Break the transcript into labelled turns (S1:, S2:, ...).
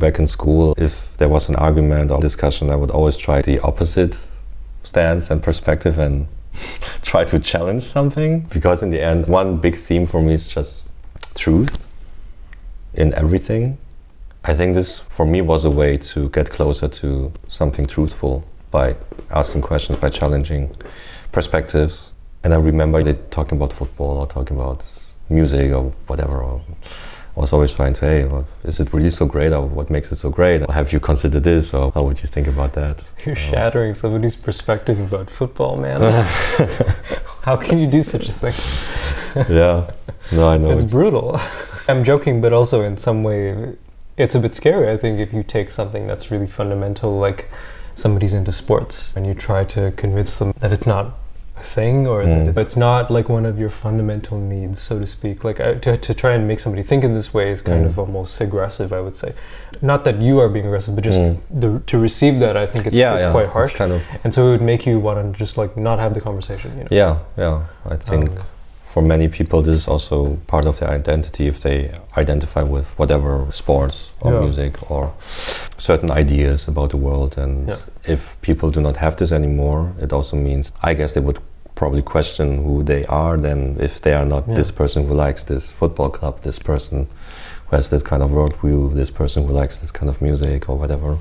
S1: Back in school, if there was an argument or discussion, I would always try the opposite stance and perspective and try to challenge something. Because in the end, one big theme for me is just truth in everything. I think this, for me, was a way to get closer to something truthful by asking questions, by challenging perspectives. And I remember they talking about football or talking about music or whatever. Or I was always trying to, hey, well, is it really so great or what makes it so great? Have you considered this or how would you think about that?
S2: You're shattering somebody's perspective about football, man. how can you do such a thing?
S1: yeah, no, I know.
S2: It's, it's brutal. I'm joking, but also in some way, it's a bit scary, I think, if you take something that's really fundamental, like somebody's into sports, and you try to convince them that it's not thing or mm. that it's not like one of your fundamental needs, so to speak. Like to, to try and make somebody think in this way is kind mm. of almost aggressive, I would say. Not that you are being aggressive, but just mm. the, to receive that, I think it's,
S1: yeah,
S2: it's
S1: yeah.
S2: quite harsh.
S1: It's kind of
S2: and so it would make you want to just like not have the conversation. You know?
S1: Yeah, yeah. I think. Um, for many people, this is also part of their identity if they identify with whatever sports or yeah. music or certain ideas about the world. And yeah. if people do not have this anymore, it also means, I guess, they would probably question who they are then if they are not yeah. this person who likes this football club, this person who has this kind of worldview, this person who likes this kind of music or whatever.